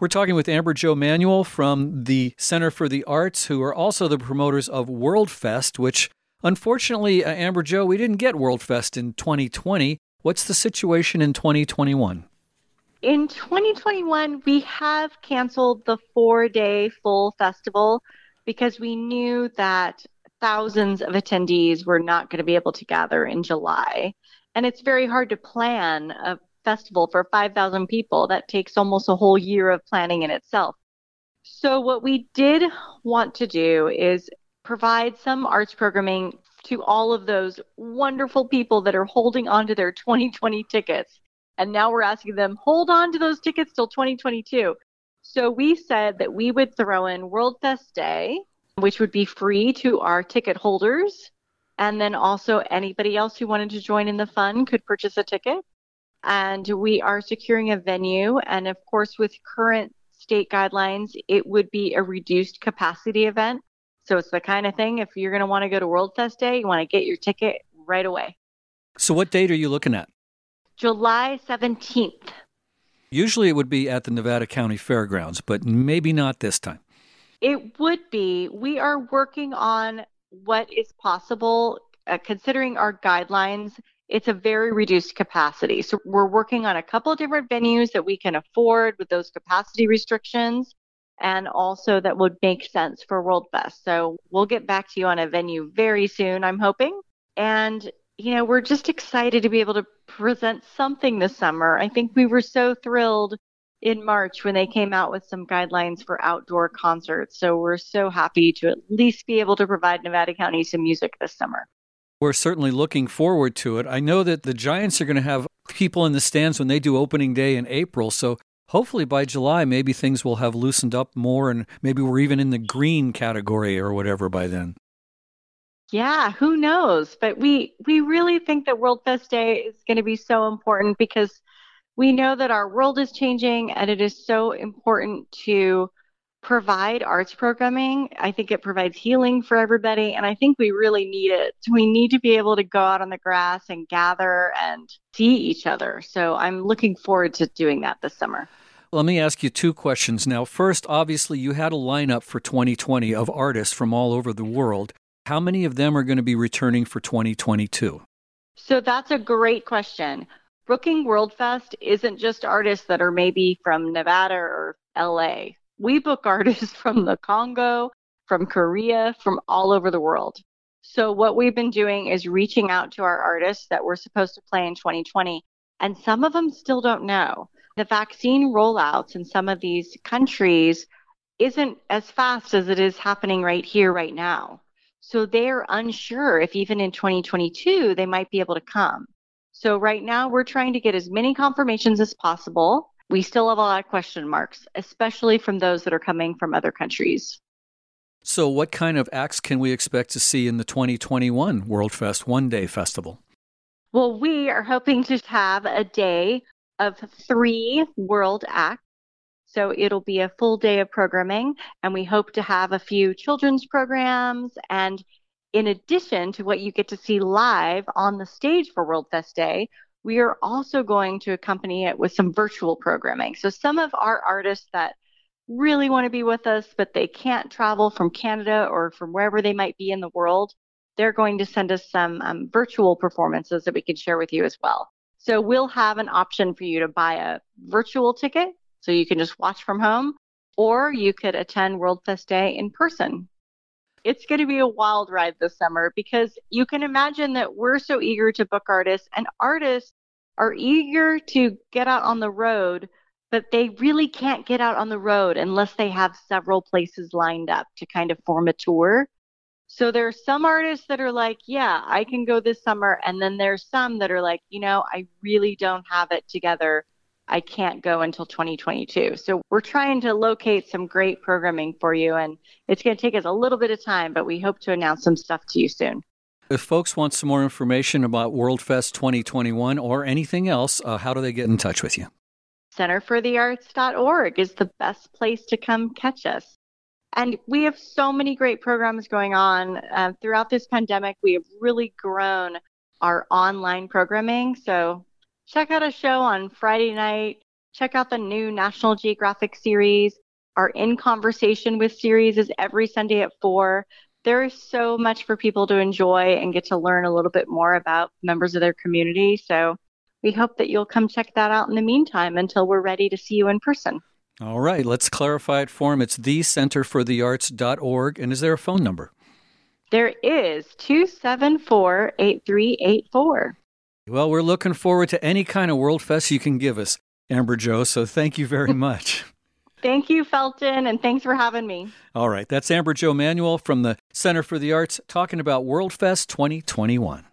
We're talking with Amber Jo Manuel from the Center for the Arts, who are also the promoters of WorldFest, which unfortunately, uh, Amber Jo, we didn't get WorldFest in 2020. What's the situation in 2021? In 2021, we have canceled the four day full festival because we knew that thousands of attendees were not going to be able to gather in July. And it's very hard to plan a festival for 5,000 people. That takes almost a whole year of planning in itself. So, what we did want to do is provide some arts programming to all of those wonderful people that are holding on to their 2020 tickets. And now we're asking them, hold on to those tickets till 2022. So we said that we would throw in World Fest Day, which would be free to our ticket holders. And then also anybody else who wanted to join in the fun could purchase a ticket. And we are securing a venue. And of course, with current state guidelines, it would be a reduced capacity event. So it's the kind of thing, if you're going to want to go to World Fest Day, you want to get your ticket right away. So, what date are you looking at? July 17th. Usually it would be at the Nevada County Fairgrounds, but maybe not this time. It would be. We are working on what is possible, uh, considering our guidelines. It's a very reduced capacity. So we're working on a couple of different venues that we can afford with those capacity restrictions and also that would make sense for World Fest. So we'll get back to you on a venue very soon, I'm hoping. And you know, we're just excited to be able to present something this summer. I think we were so thrilled in March when they came out with some guidelines for outdoor concerts. So we're so happy to at least be able to provide Nevada County some music this summer. We're certainly looking forward to it. I know that the Giants are going to have people in the stands when they do opening day in April. So hopefully by July, maybe things will have loosened up more and maybe we're even in the green category or whatever by then. Yeah, who knows? But we we really think that World Fest Day is going to be so important because we know that our world is changing and it is so important to provide arts programming. I think it provides healing for everybody and I think we really need it. We need to be able to go out on the grass and gather and see each other. So I'm looking forward to doing that this summer. Let me ask you two questions now. First, obviously, you had a lineup for 2020 of artists from all over the world. How many of them are going to be returning for 2022? So that's a great question. Booking World Fest isn't just artists that are maybe from Nevada or LA. We book artists from the Congo, from Korea, from all over the world. So what we've been doing is reaching out to our artists that were supposed to play in 2020, and some of them still don't know. The vaccine rollouts in some of these countries isn't as fast as it is happening right here, right now. So they're unsure if even in 2022 they might be able to come. So right now we're trying to get as many confirmations as possible. We still have a lot of question marks, especially from those that are coming from other countries. So, what kind of acts can we expect to see in the 2021 World Fest One Day Festival? Well, we are hoping to have a day of three world acts so it'll be a full day of programming, and we hope to have a few children's programs. And in addition to what you get to see live on the stage for World Fest Day, we are also going to accompany it with some virtual programming. So some of our artists that really want to be with us, but they can't travel from Canada or from wherever they might be in the world, they're going to send us some um, virtual performances that we can share with you as well. So we'll have an option for you to buy a virtual ticket so you can just watch from home, or you could attend World Fest Day in person. It's going to be a wild ride this summer because you can imagine that we're so eager to book artists, and artists are eager to get out on the road, but they really can't get out on the road unless they have several places lined up to kind of form a tour. So there are some artists that are like, yeah, I can go this summer. And then there's some that are like, you know, I really don't have it together I can't go until 2022. So we're trying to locate some great programming for you, and it's going to take us a little bit of time, but we hope to announce some stuff to you soon. If folks want some more information about WorldFest 2021 or anything else, uh, how do they get in touch with you? Centerforthearts.org is the best place to come catch us. And we have so many great programs going on. Uh, throughout this pandemic, we have really grown our online programming. So check out a show on Friday night check out the new National Geographic series. Our In Conversation with series is every Sunday at 4. There is so much for people to enjoy and get to learn a little bit more about members of their community. So we hope that you'll come check that out in the meantime until we're ready to see you in person. All right, let's clarify it for him. It's thecenterforthearts.org. And is there a phone number? There is 274 8384. Well, we're looking forward to any kind of World Fest you can give us, Amber Jo. So thank you very much. Thank you, Felton, and thanks for having me. All right, that's Amber Jo Manuel from the Center for the Arts talking about World Fest 2021.